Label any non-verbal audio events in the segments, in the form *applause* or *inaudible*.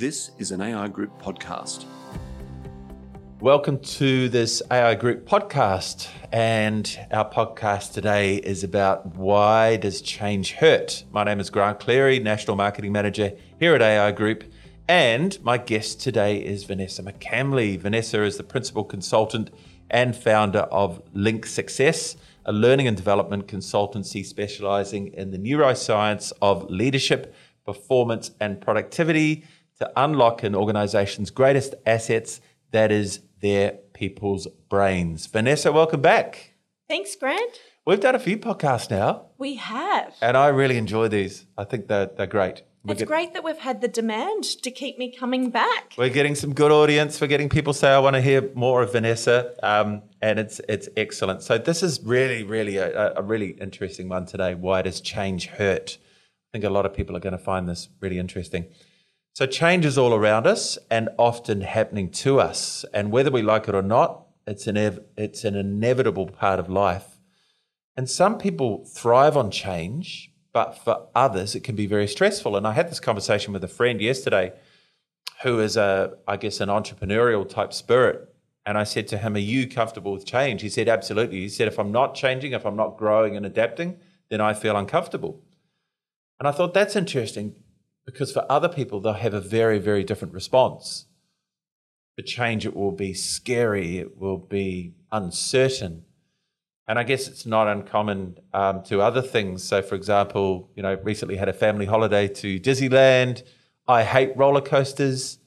This is an AI Group podcast. Welcome to this AI Group podcast. And our podcast today is about why does change hurt? My name is Grant Cleary, National Marketing Manager here at AI Group. And my guest today is Vanessa McCamley. Vanessa is the principal consultant and founder of Link Success, a learning and development consultancy specializing in the neuroscience of leadership, performance, and productivity to unlock an organization's greatest assets, that is their people's brains. Vanessa, welcome back. Thanks, Grant. We've done a few podcasts now, We have. and I really enjoy these. I think they're, they're great. We're It's get- great that we've had the demand to keep me coming back. We're getting some good audience. We're getting people say, "I want to hear more of Vanessa," um, and it's it's excellent. So this is really, really a, a really interesting one today. Why does change hurt? I think a lot of people are going to find this really interesting. So change is all around us and often happening to us, and whether we like it or not, it's an ev- it's an inevitable part of life. And some people thrive on change, but for others, it can be very stressful. And I had this conversation with a friend yesterday who is a, I guess, an entrepreneurial type spirit. And I said to him, Are you comfortable with change? He said, Absolutely. He said, If I'm not changing, if I'm not growing and adapting, then I feel uncomfortable. And I thought that's interesting because for other people, they'll have a very, very different response. For change, it will be scary, it will be uncertain. And I guess it's not uncommon um, to other things. So, for example, you know, recently had a family holiday to Disneyland. I hate roller coasters.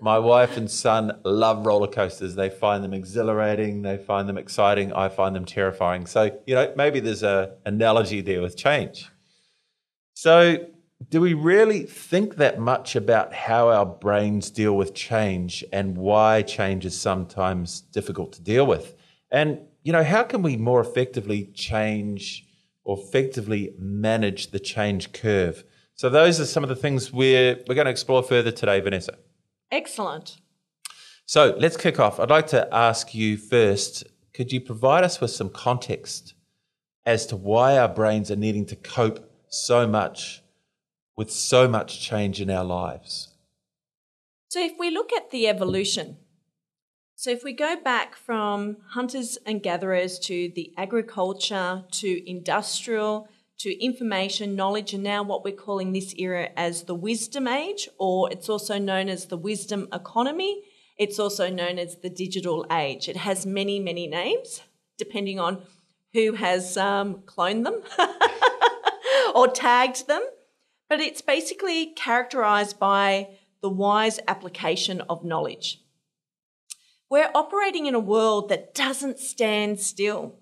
My wife and son love roller coasters. They find them exhilarating. They find them exciting. I find them terrifying. So, you know, maybe there's a analogy there with change. So, do we really think that much about how our brains deal with change and why change is sometimes difficult to deal with? And, you know, how can we more effectively change or effectively manage the change curve? So, those are some of the things we're, we're going to explore further today, Vanessa. Excellent. So, let's kick off. I'd like to ask you first could you provide us with some context as to why our brains are needing to cope so much with so much change in our lives? So, if we look at the evolution, so if we go back from hunters and gatherers to the agriculture to industrial to information, knowledge, and now what we're calling this era as the wisdom age, or it's also known as the wisdom economy. It's also known as the digital age. It has many, many names depending on who has um, cloned them *laughs* or tagged them. But it's basically characterized by the wise application of knowledge. We're operating in a world that doesn't stand still,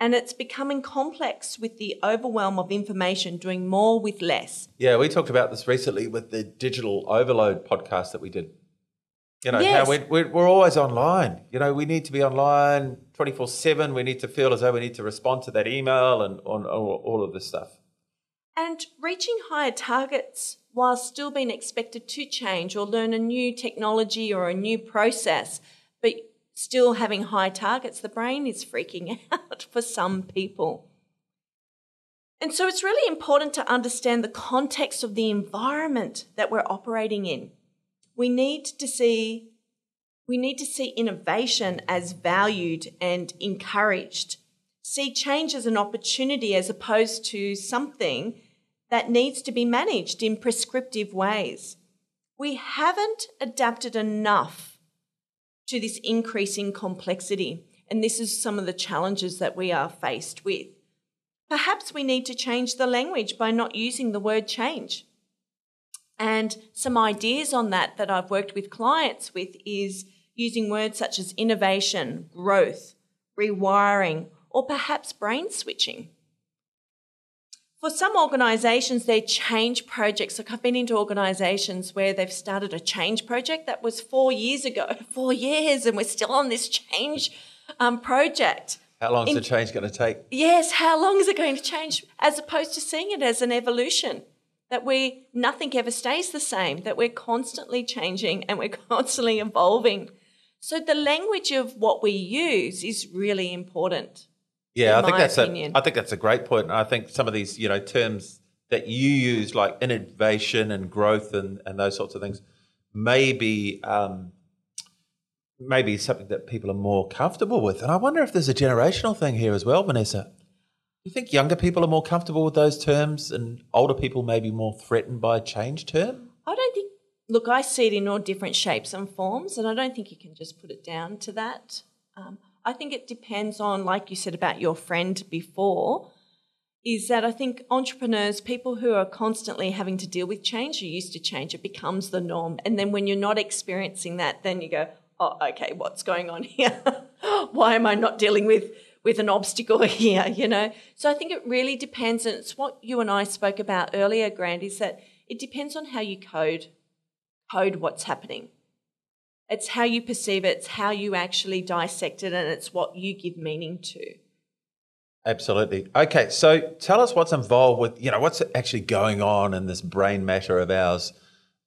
and it's becoming complex with the overwhelm of information, doing more with less. Yeah, we talked about this recently with the digital overload podcast that we did. You know, Yes. how we're, we're, we're always online. You know, we need to be online 24 7. We need to feel as though we need to respond to that email and on all, all of this stuff. And reaching higher targets while still being expected to change or learn a new technology or a new process, but still having high targets, the brain is freaking *laughs* out for some people. And so it's really important to understand the context of the environment that we're operating in. We need to see we need to see innovation as valued and encouraged. See change as an opportunity as opposed to something that needs to be managed in prescriptive ways. We haven't adapted enough to this increasing complexity, and this is some of the challenges that we are faced with. Perhaps we need to change the language by not using the word change. And some ideas on that that I've worked with clients with is using words such as innovation, growth, rewiring, or perhaps brain switching. For some organisations, their change projects, like I've been into organisations where they've started a change project that was four years ago, *laughs* four years, and we're still on this change um, project. How long is In- the change going to take? Yes, how long is it going to change? As opposed to seeing it as an evolution, that we nothing ever stays the same, that we're constantly changing and we're *laughs* constantly evolving. So the language of what we use is really important. Yeah, I think that's opinion. a I think that's a great point. And I think some of these, you know, terms that you use like innovation and growth and, and those sorts of things maybe um, maybe something that people are more comfortable with. And I wonder if there's a generational thing here as well, Vanessa. Do you think younger people are more comfortable with those terms and older people may be more threatened by a change term? I don't think, look, I see it in all different shapes and forms, and I don't think you can just put it down to that. Um, I think it depends on, like you said about your friend before, is that I think entrepreneurs, people who are constantly having to deal with change, are used to change. It becomes the norm. And then when you're not experiencing that, then you go, oh, okay, what's going on *laughs* here? Why am I not dealing with with an obstacle *laughs* here? You know. So I think it really depends, and it's what you and I spoke about earlier, Grant, is that it depends on how you code code what's happening. It's how you perceive it, it's how you actually dissect it, and it's what you give meaning to. Absolutely. Okay, so tell us what's involved with, you know, what's actually going on in this brain matter of ours.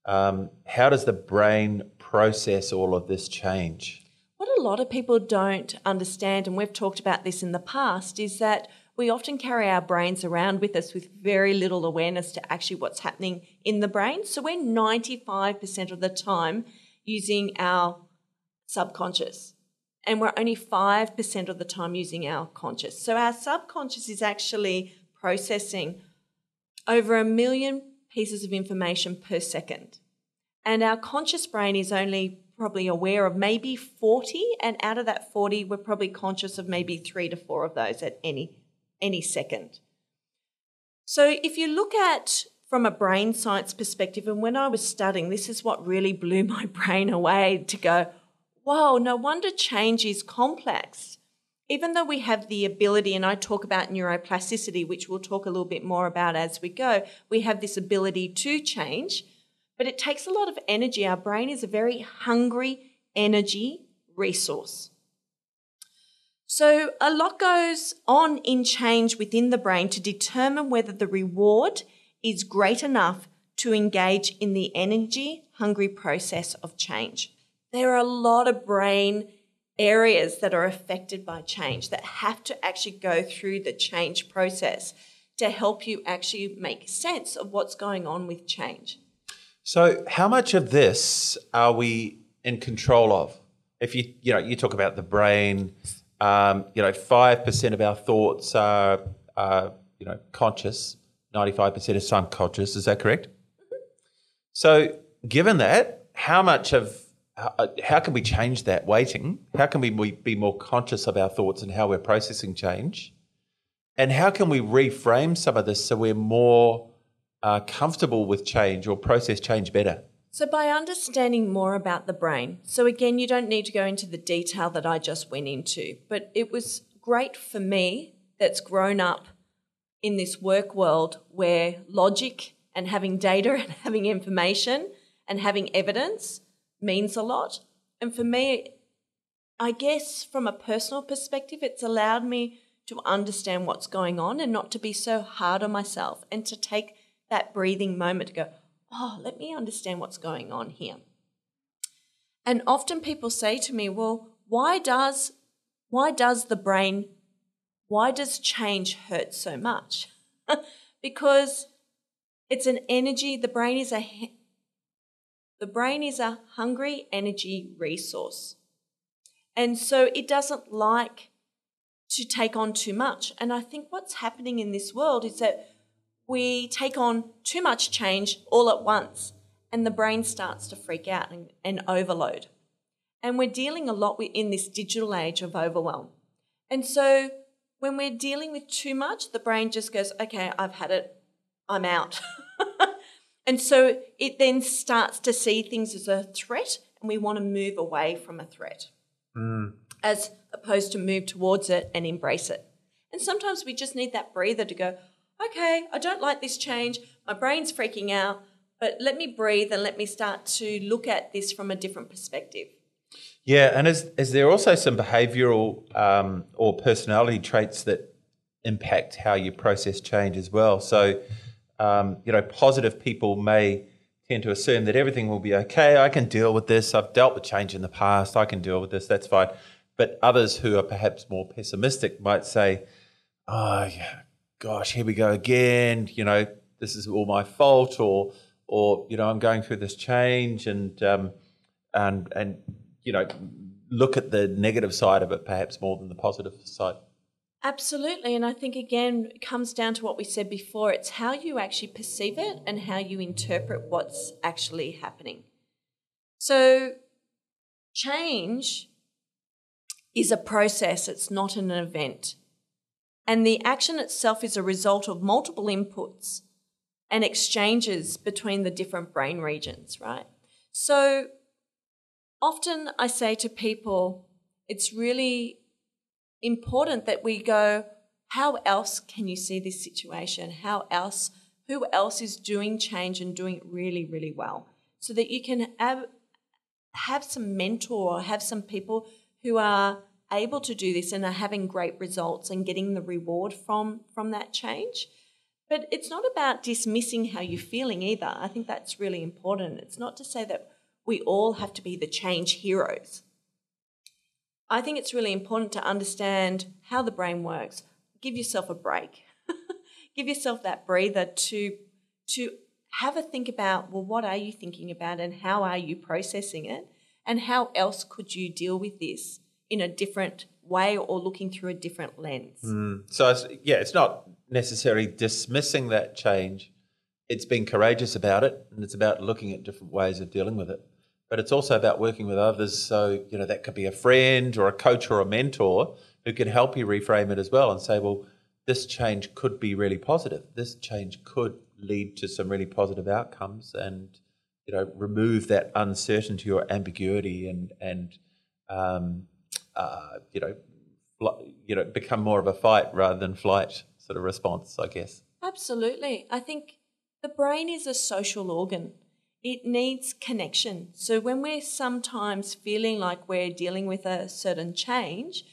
Um, how does the brain process all of this change? What a lot of people don't understand, and we've talked about this in the past, is that we often carry our brains around with us with very little awareness to actually what's happening in the brain. So we're 95% of the time using our subconscious, and we're only 5% of the time using our conscious. So our subconscious is actually processing over a million pieces of information per second. And our conscious brain is only probably aware of maybe 40, and out of that 40, we're probably conscious of maybe three to four of those at any, any second. So if you look at from a brain science perspective, and when I was studying, this is what really blew *laughs* my brain away to go, wow, no wonder change is complex. Even though we have the ability, and I talk about neuroplasticity, which we'll talk a little bit more about as we go, we have this ability to change but it takes a lot of energy. Our brain is a very hungry energy resource. So, a lot goes on in change within the brain to determine whether the reward is great enough to engage in the energy hungry process of change. There are a lot of brain areas that are affected by change that have to actually go through the change process to help you actually make sense of what's going on with change. So, how much of this are we in control of? If you, you know, you talk about the brain, um, you know, five percent of our thoughts are, are, you know, conscious. Ninety-five percent is subconscious. Is that correct? Mm-hmm. So, given that, how much of how, how can we change that weighting? How can we be more conscious of our thoughts and how we're processing change? And how can we reframe some of this so we're more are comfortable with change or process change better? So, by understanding more about the brain, so again, you don't need to go into the detail that I just went into, but it was great for me that's grown up in this work world where logic and having data *laughs* and having information and having evidence means a lot. And for me, I guess from a personal perspective, it's allowed me to understand what's going on and not to be so hard on myself and to take that breathing moment to go, oh, let me understand what's going on here. And often people say to me, well, why does why does the brain why does change hurt so much? *laughs* because it's an energy, the brain is a the brain is a hungry energy resource. And so it doesn't like to take on too much. And I think what's happening in this world is that we take on too much change all at once and the brain starts to freak out and, and overload. And we're dealing a lot with, in this digital age of overwhelm. And so when we're dealing with too much, the brain just goes, okay, I've had it, I'm out. *laughs* and so it then starts to see things as a threat and we want to move away from a threat mm. as opposed to move towards it and embrace it. And sometimes we just need that breather to go, okay, I don't like this change. My brain's freaking out, but let me breathe and let me start to look at this from a different perspective. Yeah, and is, is there also some behavioural um, or personality traits that impact how you process change as well? So, um, you know, positive people may tend to assume that everything will be okay. I can deal with this. I've dealt with change in the past. I can deal with this. That's fine. But others who are perhaps more pessimistic might say, oh, yeah, gosh, here we go again. You know, this is all my fault, or or you know, I'm going through this change, and um, and and you know, look at the negative side of it perhaps more than the positive side. Absolutely. And I think, again, it comes down to what we said before it's how you actually perceive it and how you interpret what's actually happening. So, change is a process, it's not an event. And the action itself is a result of multiple inputs and exchanges between the different brain regions, right? So, often I say to people, it's really important that we go, how else can you see this situation? How else, who else is doing change and doing it really, really well? So that you can have, have some mentor, have some people who are able to do this and are having great results and getting the reward from, from that change. But it's not about dismissing how you're feeling either. I think that's really important. It's not to say that we all have to be the change heroes. I think it's really important to understand how the brain works. Give yourself a break. *laughs* Give yourself that breather to to have a think about well what are you thinking about and how are you processing it and how else could you deal with this in a different way or looking through a different lens. Mm. So yeah, it's not necessarily dismissing that change. It's being courageous about it and it's about looking at different ways of dealing with it but it's also about working with others. So, you know, that could be a friend or a coach or a mentor who can help you reframe it as well and say, well, this change could be really positive. This change could lead to some really positive outcomes and, you know, remove that uncertainty or ambiguity and, and, um, uh, you know, you know, become more of a fight rather than flight sort of response, I guess. Absolutely. I think the brain is a social organ it needs connection. So when we're sometimes feeling like we're dealing with a certain change,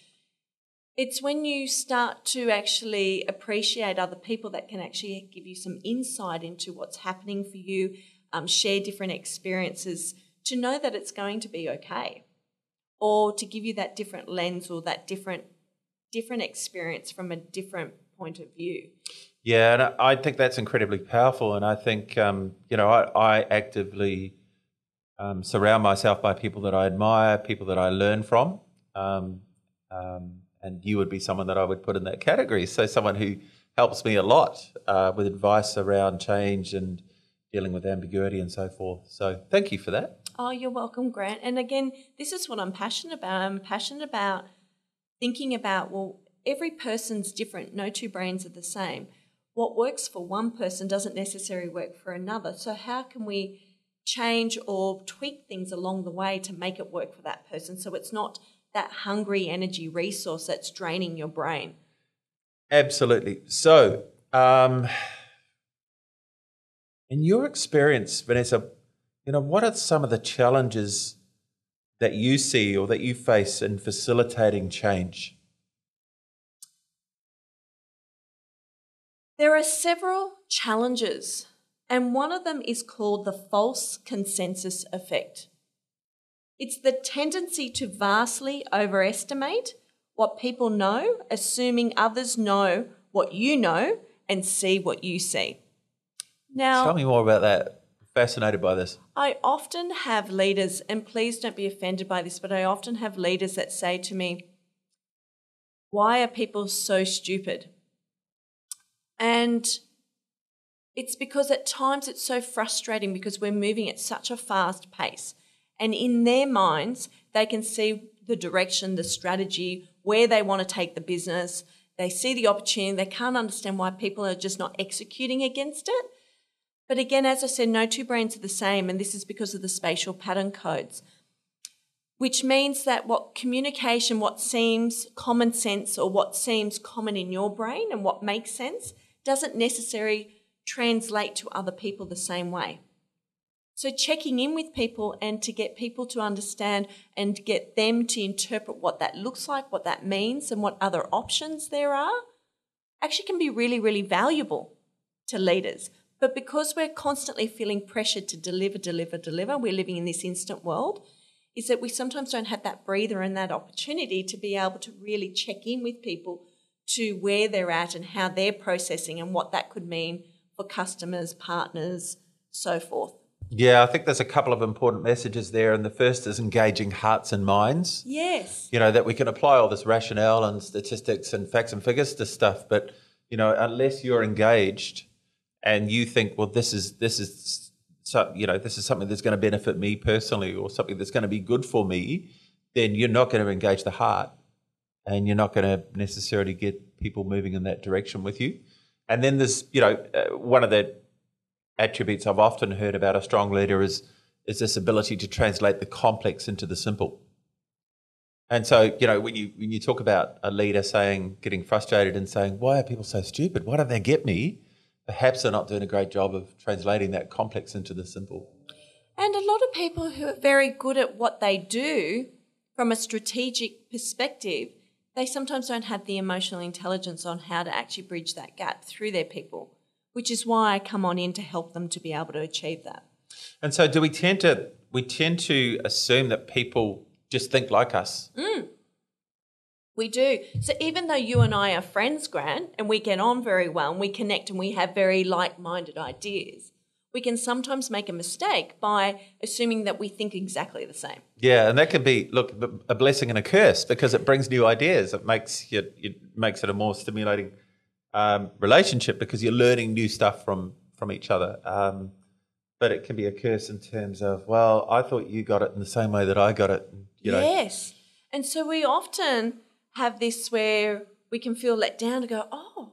it's when you start to actually appreciate other people that can actually give you some insight into what's happening for you, um, share different experiences to know that it's going to be okay, or to give you that different lens or that different different experience from a different point of view. Yeah, and I think that's incredibly powerful. And I think, um, you know, I, I actively um, surround myself by people that I admire, people that I learn from. Um, um, and you would be someone that I would put in that category. So, someone who helps me a lot uh, with advice around change and dealing with ambiguity and so forth. So, thank you for that. Oh, you're welcome, Grant. And again, this is what I'm passionate about. I'm passionate about thinking about, well, every person's different. No two brains are the same what works for one person doesn't necessarily work for another. So, how can we change or tweak things along the way to make it work for that person so it's not that hungry energy resource that's draining your brain? Absolutely. So, um, in your experience, Vanessa, you know, what are some of the challenges that you see or that you face in facilitating change? There are several challenges, and one of them is called the false consensus effect. It's the tendency to vastly overestimate what people know, assuming others know what you know and see what you see. Now, tell me more about that. Fascinated by this. I often have leaders, and please don't be offended by this, but I often have leaders that say to me, Why are people so stupid? And it's because at times it's so frustrating because we're moving at such a fast pace. And in their minds, they can see the direction, the strategy, where they want to take the business. They see the opportunity. They can't understand why people are just not executing against it. But again, as I said, no two brains are the same, and this is because of the spatial pattern codes, which means that what communication, what seems common sense, or what seems common in your brain and what makes sense doesn't necessarily translate to other people the same way. So, checking in with people and to get people to understand and get them to interpret what that looks like, what that means, and what other options there are actually can be really, really valuable to leaders. But because we're constantly feeling pressure to deliver, deliver, deliver, we're living in this instant world, is that we sometimes don't have that breather and that opportunity to be able to really check in with people to where they're at and how they're processing and what that could mean for customers, partners, so forth. Yeah, I think there's a couple of important messages there. And the first is engaging hearts and minds. Yes. You know, that we can apply all this rationale and statistics and facts and figures to stuff, but you know, unless you're engaged and you think, well, this is this is so, you know, this is something that's going to benefit me personally or something that's going to be good for me, then you're not going to engage the heart and you're not going to necessarily get people moving in that direction with you. And then there's, you know, uh, one of the attributes I've often heard about a strong leader is is this ability to translate the complex into the simple. And so, you know, when you when you talk about a leader saying getting frustrated and saying, "Why are people so stupid? Why don't they get me?" Perhaps they're not doing a great job of translating that complex into the simple. And a lot of people who are very good at what they do from a strategic perspective, they sometimes don't have the emotional intelligence on how to actually bridge that gap through their people, which is why I come on in to help them to be able to achieve that. And so, do we tend to we tend to assume that people just think like us? Mm. We do. So even though you and I are friends, Grant, and we get on very well and we connect and we have very like minded ideas, we can sometimes make a mistake by assuming that we think exactly the same. Yeah, and that can be look a blessing and a curse because it brings new ideas. It makes you, it makes it a more stimulating um, relationship because you're learning new stuff from from each other. Um, but it can be a curse in terms of well, I thought you got it in the same way that I got it. You know, Yes. And so we often have this where we can feel let down to go, oh,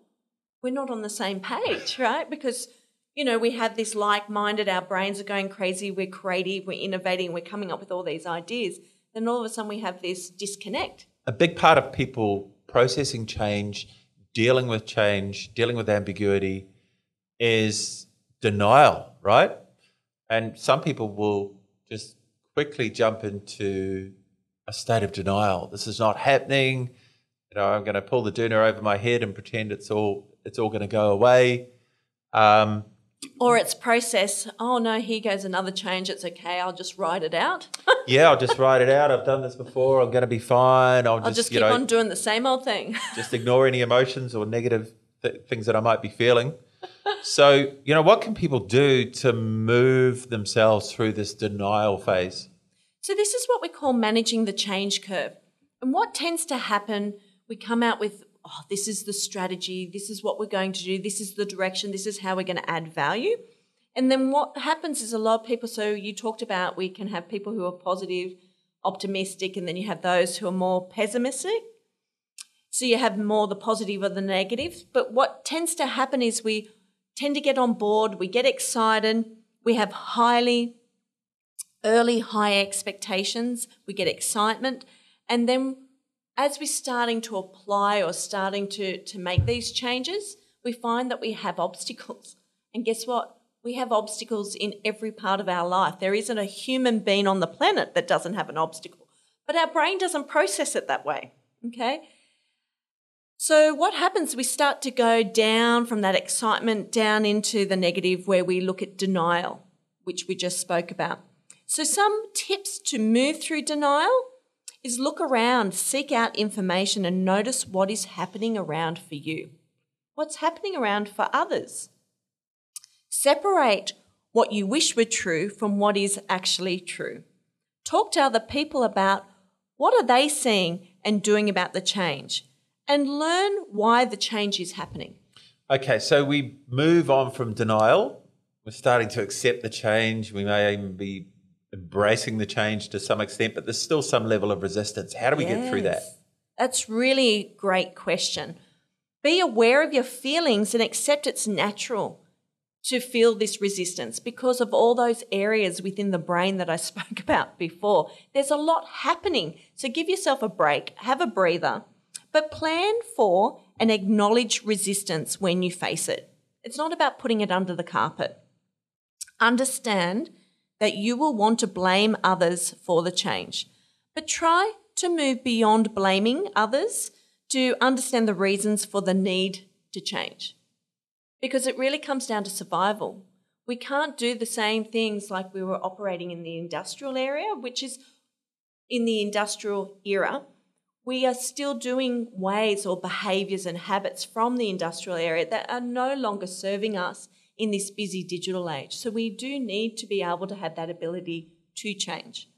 we're not on the same page, *laughs* right? Because, you know, we have this like minded, our brains are going crazy, we're creative, we're innovating, we're coming up with all these ideas. Then all of a sudden we have this disconnect. a big part of people processing change, dealing with change, dealing with ambiguity is denial, right? And some people will just quickly jump into a state of denial. This is not happening. You know, I'm going to pull the doona over my head and pretend it's all it's all going to go away. Um, Or it's process, oh no, here goes another change, it's okay, I'll just write it out. *laughs* yeah, I'll just write it out. I've done this before. I'm going to be fine. I'll just, I'll just you keep know, on doing the same old thing. *laughs* just ignore any emotions or negative th- things that I might be feeling. So, you know, what can people do to move themselves through this denial phase? So, this is what we call managing the change curve. And what tends to happen, we come out with, oh, this is the strategy, this is what we're going to do, this is the direction, this is how we're going to add value. And then what happens is a lot of people, so you talked about we can have people who are positive, optimistic, and then you have those who are more pessimistic. So you have more the positive or the negative. But what tends to happen is we tend to get on board, we get excited, we have highly early high expectations, we get excitement, and then as we're starting to apply or starting to, to make these changes, we find that we have obstacles. And guess what? We have obstacles in every part of our life. There isn't a human being on the planet that doesn't have an obstacle, but our brain doesn't process it that way. Okay? So, what happens? We start to go down from that excitement down into the negative where we look at denial, which we just spoke about. So, some tips to move through denial is look around, seek out information, and notice what is happening around for you. What's happening around for others? Separate what you wish were true from what is actually true. Talk to other people about what are they seeing and doing about the change and learn why the change is happening. Okay, so we move on from denial. We're starting to accept the change. We may even be embracing the change to some extent, but there's still some level of resistance. How do we get through that? That's really a great question. Be aware of your feelings and accept it's natural to feel this resistance because of all those areas within the brain that I *laughs* spoke about before. There's a lot happening. So give yourself a break, have a breather, but plan for and acknowledge resistance when you face it. It's not about putting it under the carpet. Understand that you will want to blame others for the change, but try to move beyond blaming others to understand the reasons for the need to change. Because it really comes down to survival. We can't do the same things like we were operating in the industrial area, which is in the industrial era. We are still doing ways or behaviours and habits from the industrial area that are no longer serving us in this busy digital age. So we do need to be able to have that ability to change.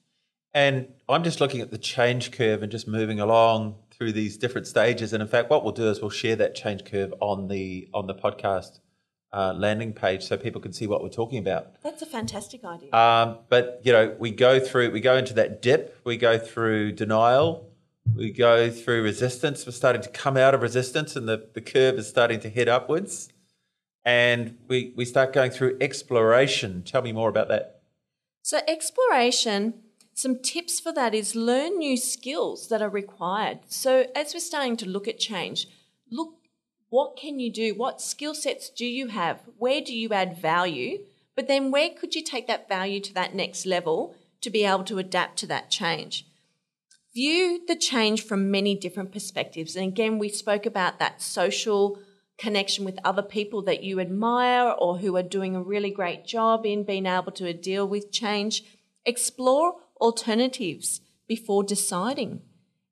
And I'm just looking at the change curve and just moving along through these different stages. And in fact, what we'll do is we'll share that change curve on the on the podcast uh, landing page so people can see what we're talking about. That's a fantastic idea. Um, but you know, we go through, we go into that dip, we go through denial, we go through resistance. We're starting to come out of resistance, and the, the curve is starting to head upwards. And we we start going through exploration. Tell me more about that. So exploration. Some tips for that is learn new skills that are required. So as we're starting to look at change, look what can you do? What skill sets do you have? Where do you add value? But then where could you take that value to that next level to be able to adapt to that change? View the change from many different perspectives. And again, we spoke about that social connection with other people that you admire or who are doing a really great job in being able to deal with change. Explore alternatives before deciding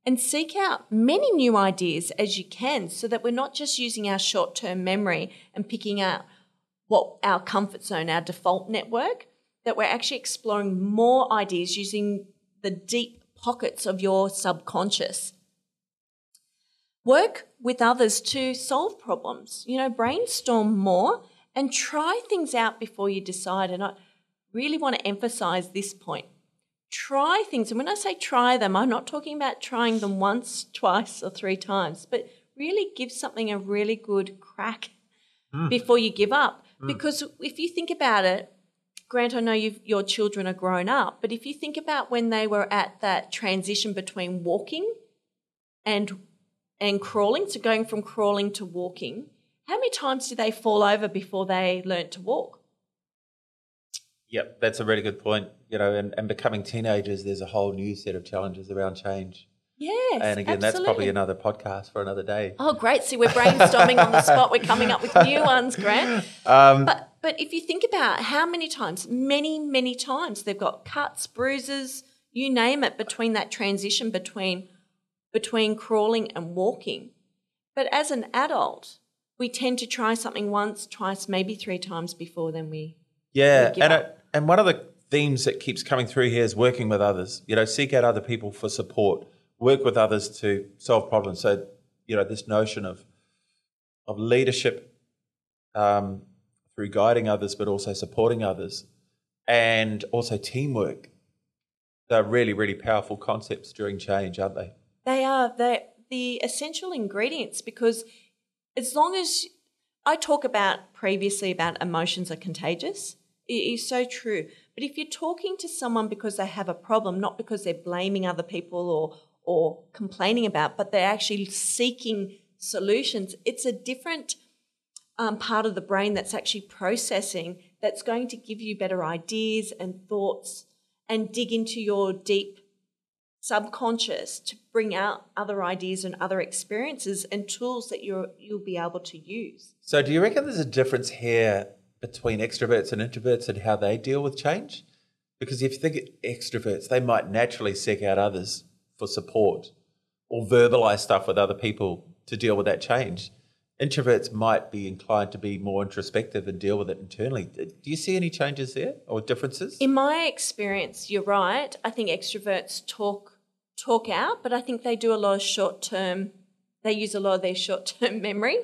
and seek out many new ideas as you can so that we're not just using our short term memory and picking out what our comfort zone, our default network, that we're actually exploring more ideas using the deep pockets of your subconscious. Work with others to solve problems. You know, brainstorm more and try things out before you decide. And I really want to emphasize this point try things. And when I say try them, I'm not talking about trying them once, twice, or three times, but really give something a really good crack mm. before you give up. Mm. Because if you think about it, Grant, I know your children are grown up, but if you think about when they were at that transition between walking and and crawling, so going from crawling to walking, how many times did they fall over before they learnt to walk? Yep, that's a really good point. You know, and, and becoming teenagers, there's a whole new set of challenges around change. Yes, and again, absolutely. that's probably another podcast for another day. Oh, great! See, we're brainstorming on the *laughs* spot. We're coming up with new ones, Grant. Um, but but if you think about how many times, many many times, they've got cuts, bruises, you name it, between that transition between between crawling and walking. But as an adult, we tend to try something once, twice, maybe three times before then we yeah, and it, and one of the themes that keeps coming through here is working with others. You know, seek out other people for support. Work with others to solve problems. So, you know, this notion of of leadership um, through guiding others, but also supporting others, and also teamwork. They're really, really powerful concepts during change, aren't they? They are. They the essential ingredients because as long as I talk about previously about emotions are contagious it is so true. But if you're talking to someone because they have a problem, not because they're blaming other people or or complaining about, but they're actually seeking solutions, it's a different um, part of the brain that's actually processing that's going to give you better ideas and thoughts and dig into your deep subconscious to bring out other ideas and other experiences and tools that you're you'll be able to use. So do you reckon there's a difference here between extroverts and introverts and how they deal with change? Because if you think extroverts, they might naturally seek out others for support or verbalize stuff with other people to deal with that change. Introverts might be inclined to be more introspective and deal with it internally. Do you see any changes there or differences? In my experience, you're right. I think extroverts talk talk out, but I think they do a lot of short term. They use a lot of their short term *laughs* memory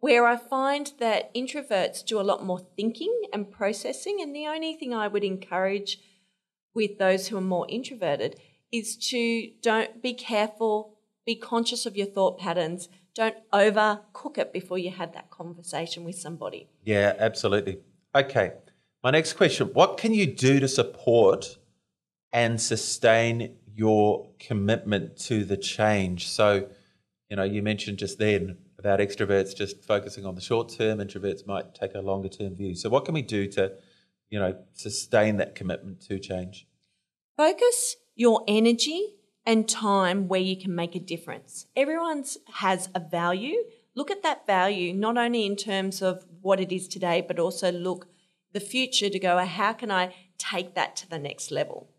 where I find that introverts do a lot more thinking and processing. And the only thing I would encourage with those who are more introverted is to don't be careful, be conscious of your thought patterns, don't overcook it before you have that conversation with somebody. Yeah, absolutely. Okay. My next question What can you do to support and sustain your commitment to the change? So, you know, you mentioned just then about extroverts just focusing on the short term, introverts might take a longer term view. So what can we do to, you know, sustain that commitment to change? Focus your energy and time where you can make a difference. Everyone has a value. Look at that value not only in terms of what it is today, but also look the future to go, how can I take that to the next level?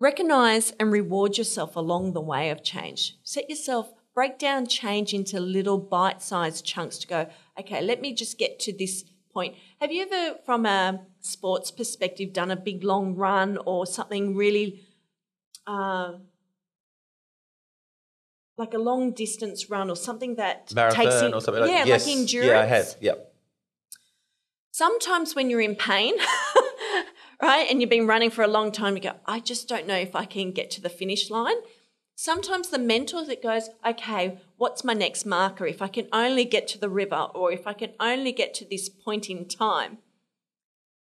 Recognize and reward yourself along the way of change. Set yourself break down change into little bite sized chunks to go, okay, let me just get to this point. Have you ever, from a sports perspective, done a big long run or something really uh, like a long distance run or something that Marathon takes in, or something like yeah, yes. like endurance? Yeah, I have. Yep. Sometimes when you're in pain, *laughs* right, and you've been running for a long time, you go, I just don't know if I can get to the finish line. Sometimes the mentor that goes, okay, what's my next marker? If I can only get to the river or if I can only get to this point in time,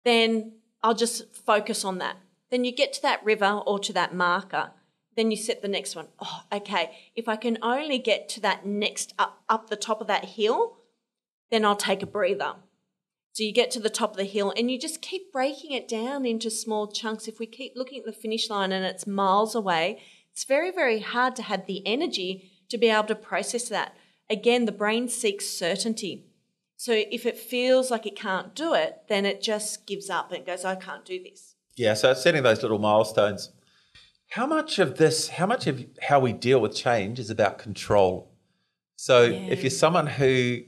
then I'll just focus on that. Then you get to that river or to that marker. Then you set the next one. Oh, okay. If I can only get to that next up, up the top of that hill, then I'll take a breather. So you get to the top of the hill and you just keep breaking it down into small chunks. If we keep looking at the finish line and it's miles away, it's very, very hard to have the energy to be able to process that. Again, the brain seeks certainty. So if it feels like it can't do it, then it just gives up and goes, I can't do this. Yeah, so setting those little milestones. How much of this, how much of how we deal with change is about control? So if you're someone who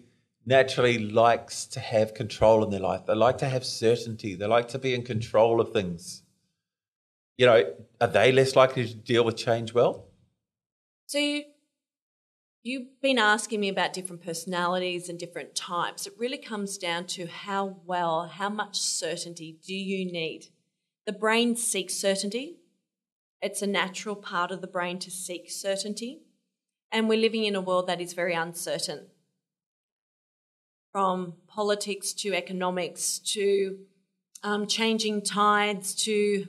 naturally likes to have control in their life, they like to have certainty, they like to be in control of things, you know, are they less likely to deal with change well? So you, you've been asking me about different personalities and different types. It really comes down to how well, how much certainty do you need? The brain seeks certainty. It's a natural part of the brain to seek certainty. And we're living in a world that is very uncertain. From politics to economics to um, changing tides to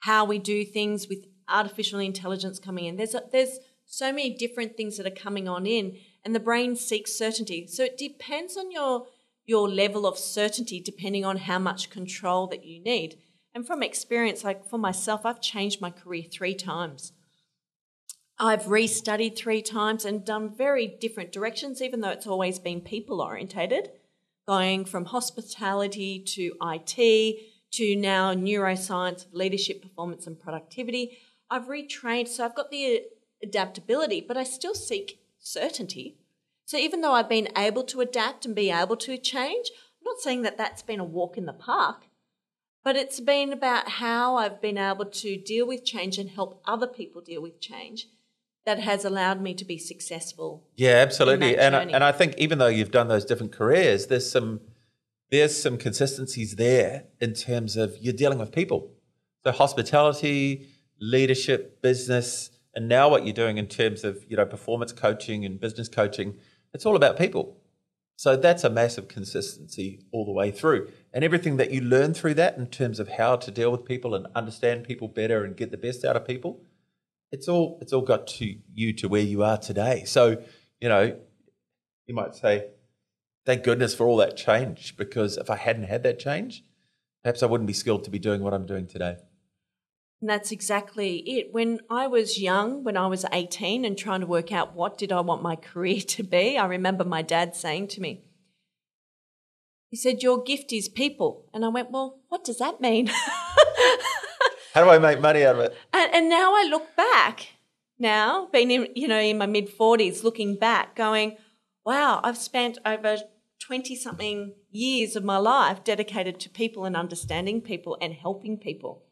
how we do things with artificial intelligence coming in. There's a, there's so many different things that are coming on in, and the brain seeks certainty. So it depends on your your level of certainty, depending on how much control that you need. And from experience, like for myself, I've changed my career three times. I've restudied three times and done very different directions, even though it's always been people orientated, going from hospitality to IT to now neuroscience, of leadership, performance, and productivity. I've retrained, so I've got the uh, adaptability, but I still seek certainty. So even though I've been able to adapt and be able to change, I'm not saying that that's been a walk in the park, but it's been about how I've been able to deal with change and help other people deal with change that has allowed me to be successful. Yeah, absolutely. And I, and I think even though you've done those different careers, there's some there's some consistencies there in terms of you're dealing with people. So hospitality, leadership, business, and now what you're doing in terms of you know performance coaching and business coaching, it's all about people. So that's a massive consistency all the way through. And everything that you learn through that in terms of how to deal with people and understand people better and get the best out of people, it's all it's all got to you to where you are today. So, you know, you might say, thank goodness for all that change, because if I hadn't had that change, perhaps I wouldn't be skilled to be doing what I'm doing today. And that's exactly it. When I was young, when I was 18 and trying to work out what did I want my *laughs* career to be, I remember my dad saying to me, he said, Your gift is people. And I went, Well, what does that mean? *laughs* How do I make money out of it? And, and now I look back, now being in, you know, in my mid 40s, looking back, going, wow, I've spent over 20 something years of my life dedicated to people and understanding people and helping people.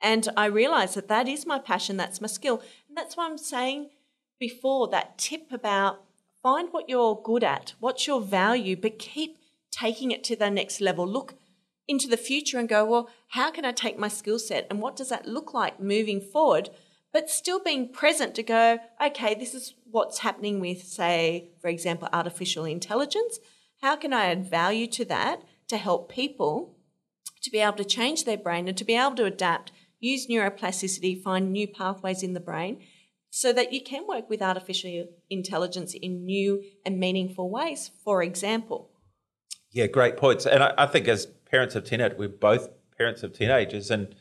And I realize that that is my passion, that's my skill. And that's why I'm saying before that tip about find what you're good at, what's your value, but keep taking it to the next level. Look into the future and go, well, how can I take my skill set and what does that look like moving forward? But still being present to go, okay, this is what's happening with, say, for example, artificial intelligence. How can I add value to that to help people to be able to change their brain and to be able to adapt, use neuroplasticity, find new pathways in the brain so that you can work with artificial intelligence in new and meaningful ways, for example. Yeah, great points. And I, I think as parents of teenagers, we're both parents of teenagers, and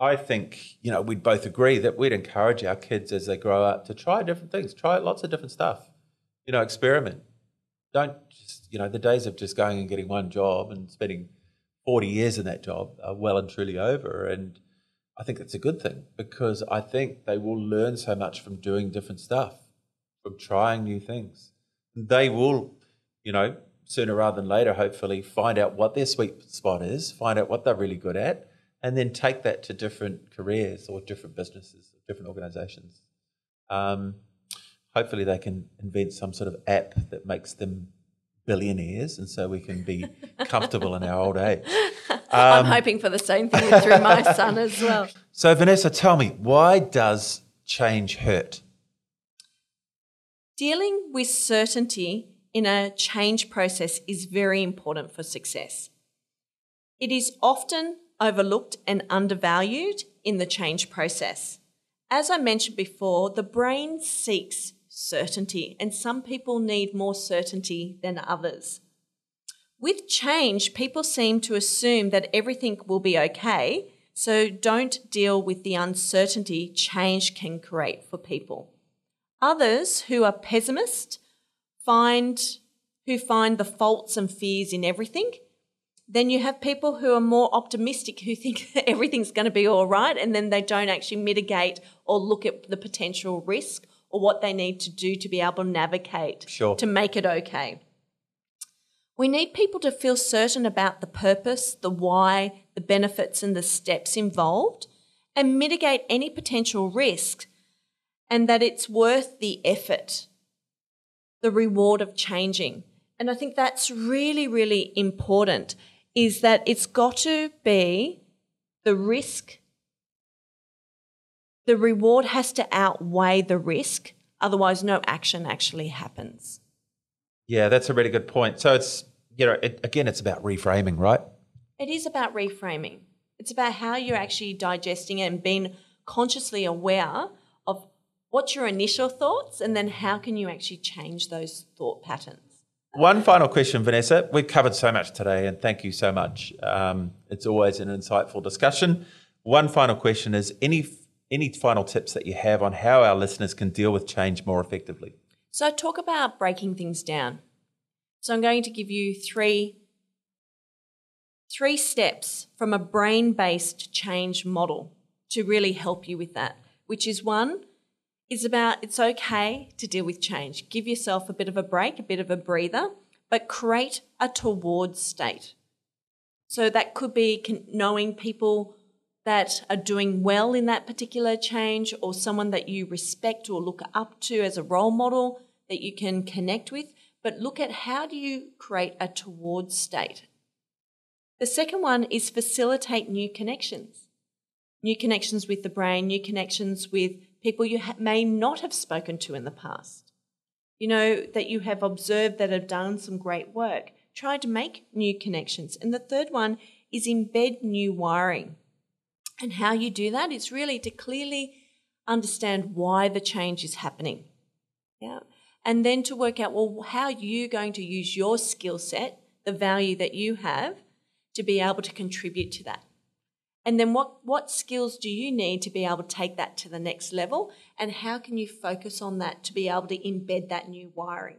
I think you know we'd both agree that we'd encourage our kids as they grow up to try different things, try lots of different stuff. You know, experiment. Don't just you know the days of just going and getting one job and spending forty years in that job are well and truly over. And I think that's a good thing because I think they will learn so much from doing different stuff, from trying new things. They will, you know, sooner rather than later, hopefully, find out what their sweet spot is, find out what they're really good at, and then take that to different careers or different businesses, different organizations. Um, hopefully, they can invent some sort of app that makes them billionaires, and so we can be *laughs* comfortable in our old age. *laughs* I'm hoping for the same thing through my *laughs* son as well. So, Vanessa, tell me, why does change hurt? Dealing with certainty in a change process is very important for success. It is often overlooked and undervalued in the change process. As I mentioned before, the brain seeks certainty, and some people need more certainty than others. With change, people seem to assume that everything will be okay, so don't deal with the uncertainty change can create for people. Others who are pessimist find who find the faults and fears in everything. Then you have people who are more optimistic who think *laughs* everything's going to be all right and then they don't actually mitigate or look at the potential risk or what they need to do to be able to navigate Sure. to make it okay. We need people to feel certain about the purpose, the why, the benefits, and the steps involved, and mitigate any potential risk, and that it's worth the effort, the reward of changing. And I think that's really, really important is that it's got to be the risk, the reward has to outweigh the risk, otherwise, no action actually happens. Yeah, that's a really good point. So it's you know, it, again, it's about reframing, right? It is about reframing. It's about how you're actually digesting it and being consciously aware what's your initial thoughts and then how can you actually change those thought patterns. One final question, Vanessa. We've covered so much today, and thank you so much. Um, it's always an insightful discussion. One final question is any any final tips that you have on how our listeners can deal with change more effectively? So, talk about breaking things down. So, I'm going to give you three, three steps from a brain based change model to really help you with that, which is one, is about it's okay to deal with change. Give yourself a bit of a break, a bit of a breather, but create a towards state. So, that could be knowing people that are doing well in that particular change or someone that you respect or look up to as a role model that you can connect with, but look at how do you create a towards state. The second one is facilitate new connections. New connections with the brain, new connections with people you ha- may not have spoken to in the past. You know, that you have observed that have done some great work. Try to make new connections. And the third one is embed new wiring. And how you do that is really to clearly understand why the change is happening. Yeah. And then to work out, well, how are you going to use your skill set, the value that you have, to be able to contribute to that? And then what, what skills do you need to be able to take that to the next level? And how can you focus on that to be able to embed that new wiring?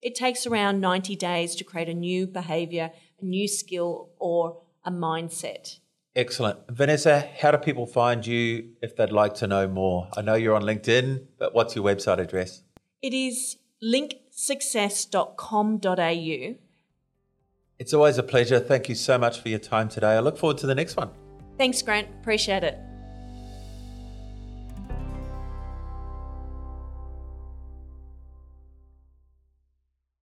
It takes around 90 days to create a new behavior, a new skill, or a mindset. Excellent. Vanessa, how do people find you if they'd like to know more? I know you're on LinkedIn, but what's your website address? It is linksuccess.com.au. It's always a pleasure. Thank you so much for your time today. I look forward to the next one. Thanks, Grant. Appreciate it.